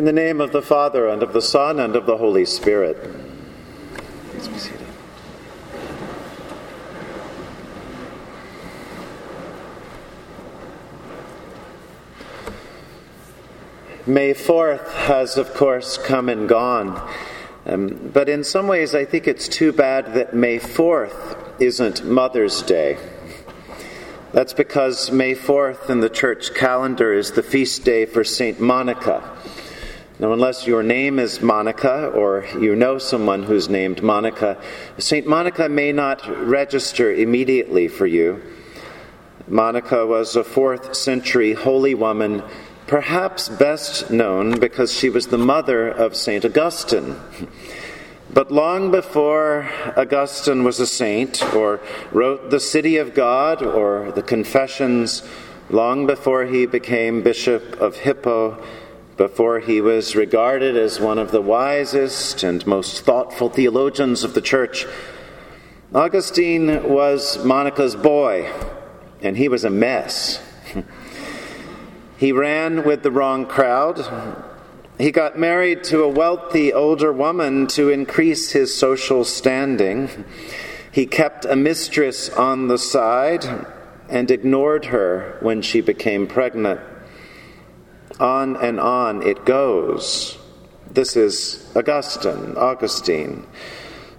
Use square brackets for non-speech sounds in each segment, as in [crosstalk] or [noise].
In the name of the Father, and of the Son, and of the Holy Spirit. May 4th has, of course, come and gone. Um, but in some ways, I think it's too bad that May 4th isn't Mother's Day. That's because May 4th in the church calendar is the feast day for St. Monica. Now, unless your name is Monica or you know someone who's named Monica, St. Monica may not register immediately for you. Monica was a fourth century holy woman perhaps best known because she was the mother of St. Augustine. But long before Augustine was a saint, or wrote the City of God, or the Confessions, long before he became Bishop of Hippo, before he was regarded as one of the wisest and most thoughtful theologians of the Church, Augustine was Monica's boy, and he was a mess. He ran with the wrong crowd. He got married to a wealthy older woman to increase his social standing. He kept a mistress on the side and ignored her when she became pregnant. On and on it goes. This is Augustine, Augustine.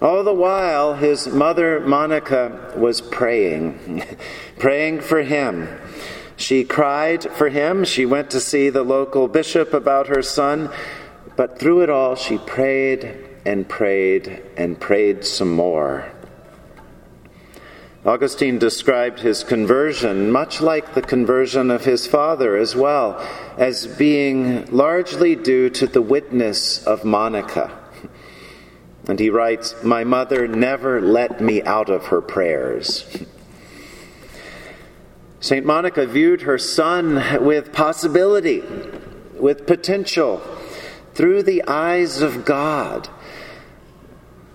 All the while, his mother Monica was praying, [laughs] praying for him she cried for him. She went to see the local bishop about her son. But through it all, she prayed and prayed and prayed some more. Augustine described his conversion, much like the conversion of his father as well, as being largely due to the witness of Monica. And he writes, My mother never let me out of her prayers. St. Monica viewed her son with possibility, with potential, through the eyes of God.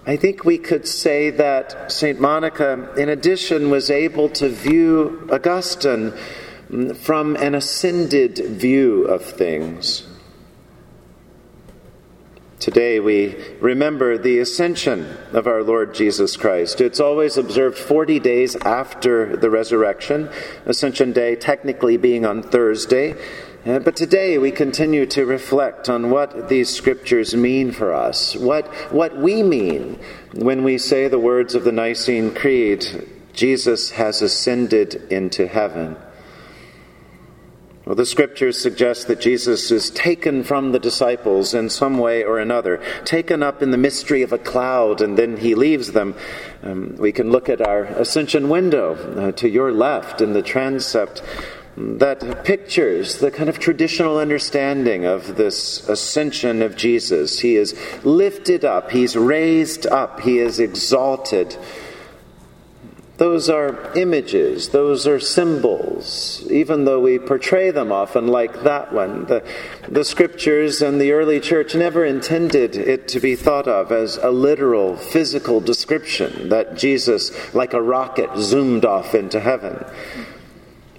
I think we could say that St. Monica, in addition, was able to view Augustine from an ascended view of things. Today we remember the ascension of our Lord Jesus Christ. It's always observed 40 days after the resurrection, Ascension Day technically being on Thursday. Uh, but today we continue to reflect on what these scriptures mean for us, what, what we mean when we say the words of the Nicene Creed Jesus has ascended into heaven. Well, the scriptures suggest that Jesus is taken from the disciples in some way or another, taken up in the mystery of a cloud, and then he leaves them. Um, we can look at our ascension window uh, to your left in the transept that pictures the kind of traditional understanding of this ascension of Jesus. He is lifted up, he's raised up, he is exalted. Those are images, those are symbols, even though we portray them often like that one. The, the scriptures and the early church never intended it to be thought of as a literal, physical description that Jesus, like a rocket, zoomed off into heaven.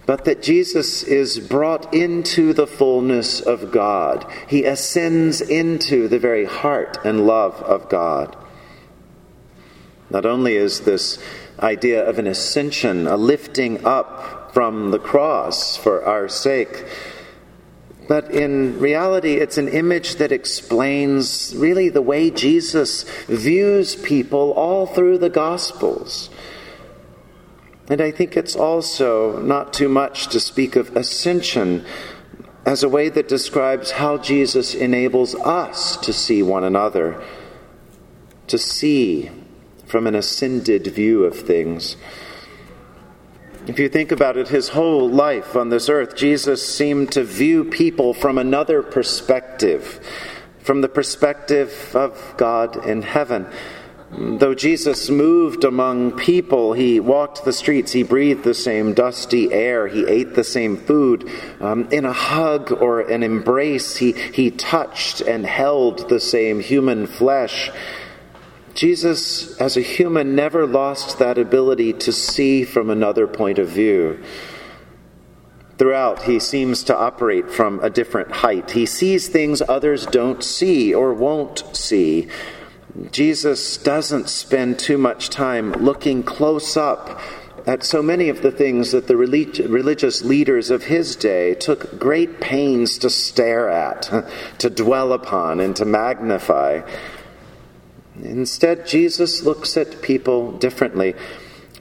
But that Jesus is brought into the fullness of God. He ascends into the very heart and love of God. Not only is this idea of an ascension, a lifting up from the cross for our sake. But in reality, it's an image that explains really the way Jesus views people all through the Gospels. And I think it's also not too much to speak of ascension as a way that describes how Jesus enables us to see one another, to see from an ascended view of things. If you think about it, his whole life on this earth, Jesus seemed to view people from another perspective, from the perspective of God in heaven. Though Jesus moved among people, he walked the streets, he breathed the same dusty air, he ate the same food. Um, in a hug or an embrace, he, he touched and held the same human flesh. Jesus, as a human, never lost that ability to see from another point of view. Throughout, he seems to operate from a different height. He sees things others don't see or won't see. Jesus doesn't spend too much time looking close up at so many of the things that the religious leaders of his day took great pains to stare at, [laughs] to dwell upon, and to magnify. Instead, Jesus looks at people differently.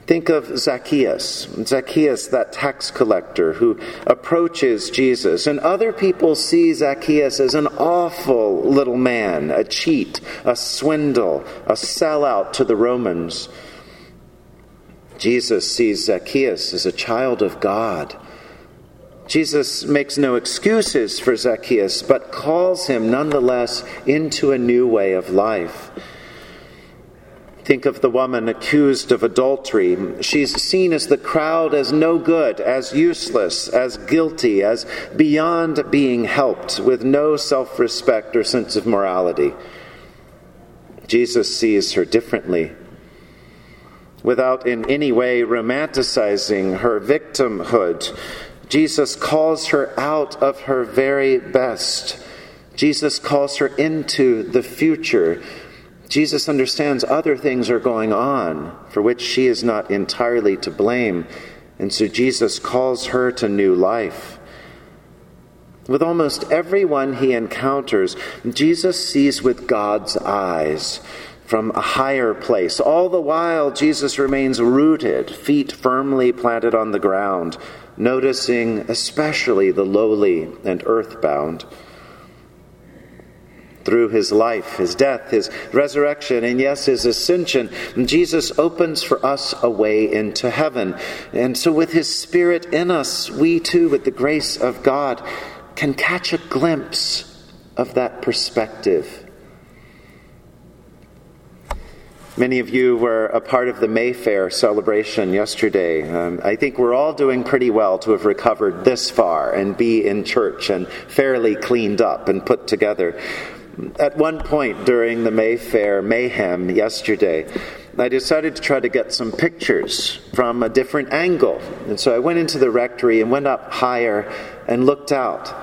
Think of Zacchaeus. Zacchaeus, that tax collector who approaches Jesus. And other people see Zacchaeus as an awful little man, a cheat, a swindle, a sellout to the Romans. Jesus sees Zacchaeus as a child of God. Jesus makes no excuses for Zacchaeus, but calls him nonetheless into a new way of life. Think of the woman accused of adultery. She's seen as the crowd as no good, as useless, as guilty, as beyond being helped, with no self respect or sense of morality. Jesus sees her differently. Without in any way romanticizing her victimhood, Jesus calls her out of her very best. Jesus calls her into the future Jesus understands other things are going on for which she is not entirely to blame, and so Jesus calls her to new life. With almost everyone he encounters, Jesus sees with God's eyes from a higher place. All the while, Jesus remains rooted, feet firmly planted on the ground, noticing especially the lowly and earthbound through his life, his death, his resurrection, and yes, his ascension, Jesus opens for us a way into heaven. And so, with his Spirit in us, we too, with the grace of God, can catch a glimpse of that perspective. Many of you were a part of the Mayfair celebration yesterday. Um, I think we're all doing pretty well to have recovered this far and be in church and fairly cleaned up and put together. At one point during the Mayfair mayhem yesterday, I decided to try to get some pictures from a different angle. And so I went into the rectory and went up higher and looked out.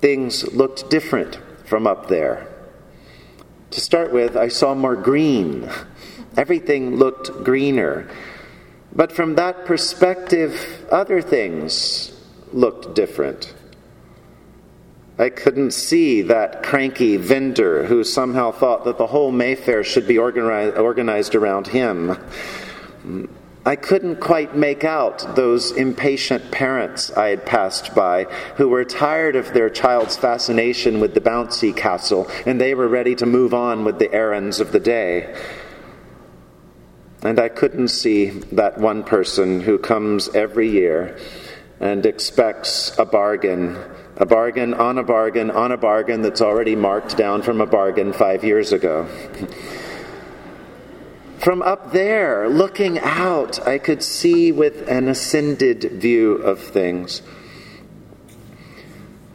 Things looked different from up there. To start with, I saw more green. Everything looked greener. But from that perspective, other things looked different. I couldn't see that cranky vendor who somehow thought that the whole Mayfair should be organized around him. I couldn't quite make out those impatient parents I had passed by who were tired of their child's fascination with the bouncy castle and they were ready to move on with the errands of the day. And I couldn't see that one person who comes every year and expects a bargain a bargain on a bargain on a bargain that's already marked down from a bargain five years ago. From up there, looking out, I could see with an ascended view of things.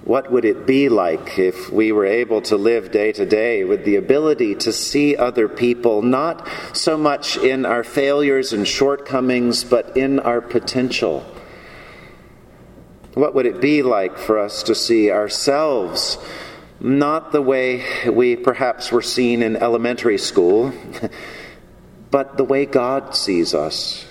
What would it be like if we were able to live day to day with the ability to see other people, not so much in our failures and shortcomings, but in our potential? What would it be like for us to see ourselves not the way we perhaps were seen in elementary school, [laughs] but the way God sees us?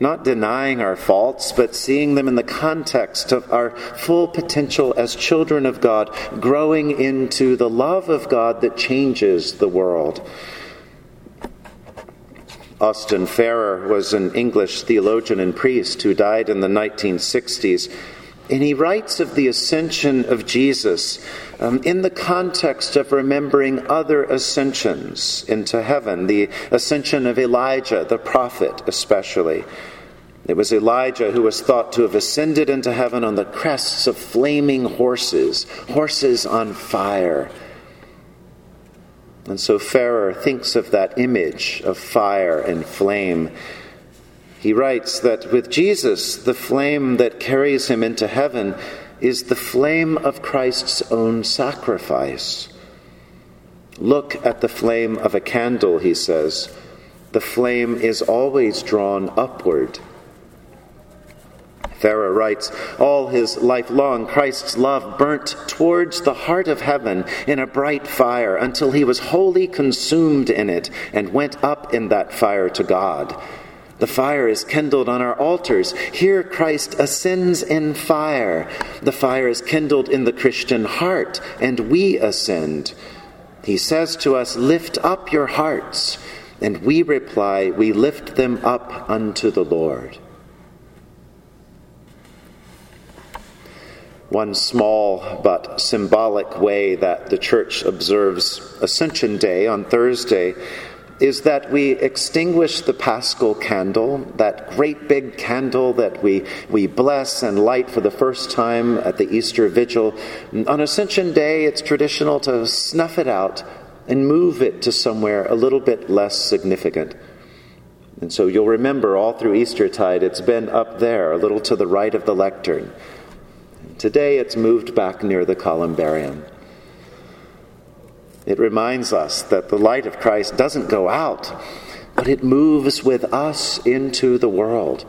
Not denying our faults, but seeing them in the context of our full potential as children of God, growing into the love of God that changes the world. Austin Farrer was an English theologian and priest who died in the 1960s. And he writes of the ascension of Jesus um, in the context of remembering other ascensions into heaven, the ascension of Elijah, the prophet, especially. It was Elijah who was thought to have ascended into heaven on the crests of flaming horses, horses on fire. And so Farrer thinks of that image of fire and flame. He writes that with Jesus, the flame that carries him into heaven is the flame of Christ's own sacrifice. Look at the flame of a candle, he says. The flame is always drawn upward. Farrer writes, All his life long, Christ's love burnt towards the heart of heaven in a bright fire until he was wholly consumed in it and went up in that fire to God. The fire is kindled on our altars. Here Christ ascends in fire. The fire is kindled in the Christian heart, and we ascend. He says to us, Lift up your hearts. And we reply, We lift them up unto the Lord. One small but symbolic way that the Church observes Ascension Day on Thursday is that we extinguish the paschal candle, that great big candle that we, we bless and light for the first time at the Easter Vigil. On Ascension Day, it's traditional to snuff it out and move it to somewhere a little bit less significant. And so you'll remember all through Eastertide, it's been up there, a little to the right of the lectern. Today, it's moved back near the columbarium. It reminds us that the light of Christ doesn't go out, but it moves with us into the world.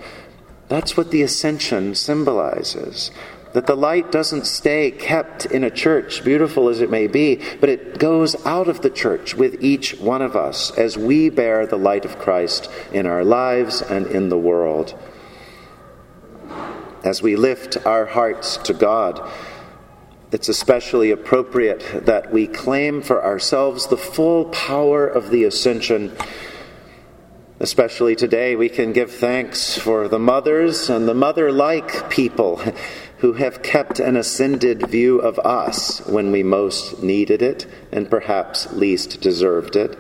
That's what the ascension symbolizes. That the light doesn't stay kept in a church, beautiful as it may be, but it goes out of the church with each one of us as we bear the light of Christ in our lives and in the world. As we lift our hearts to God, it's especially appropriate that we claim for ourselves the full power of the ascension. Especially today, we can give thanks for the mothers and the mother like people who have kept an ascended view of us when we most needed it and perhaps least deserved it.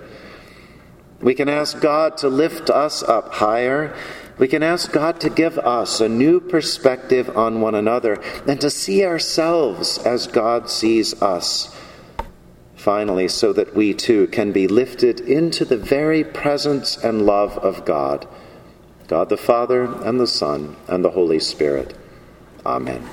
We can ask God to lift us up higher we can ask God to give us a new perspective on one another and to see ourselves as God sees us. Finally, so that we too can be lifted into the very presence and love of God, God the Father, and the Son, and the Holy Spirit. Amen.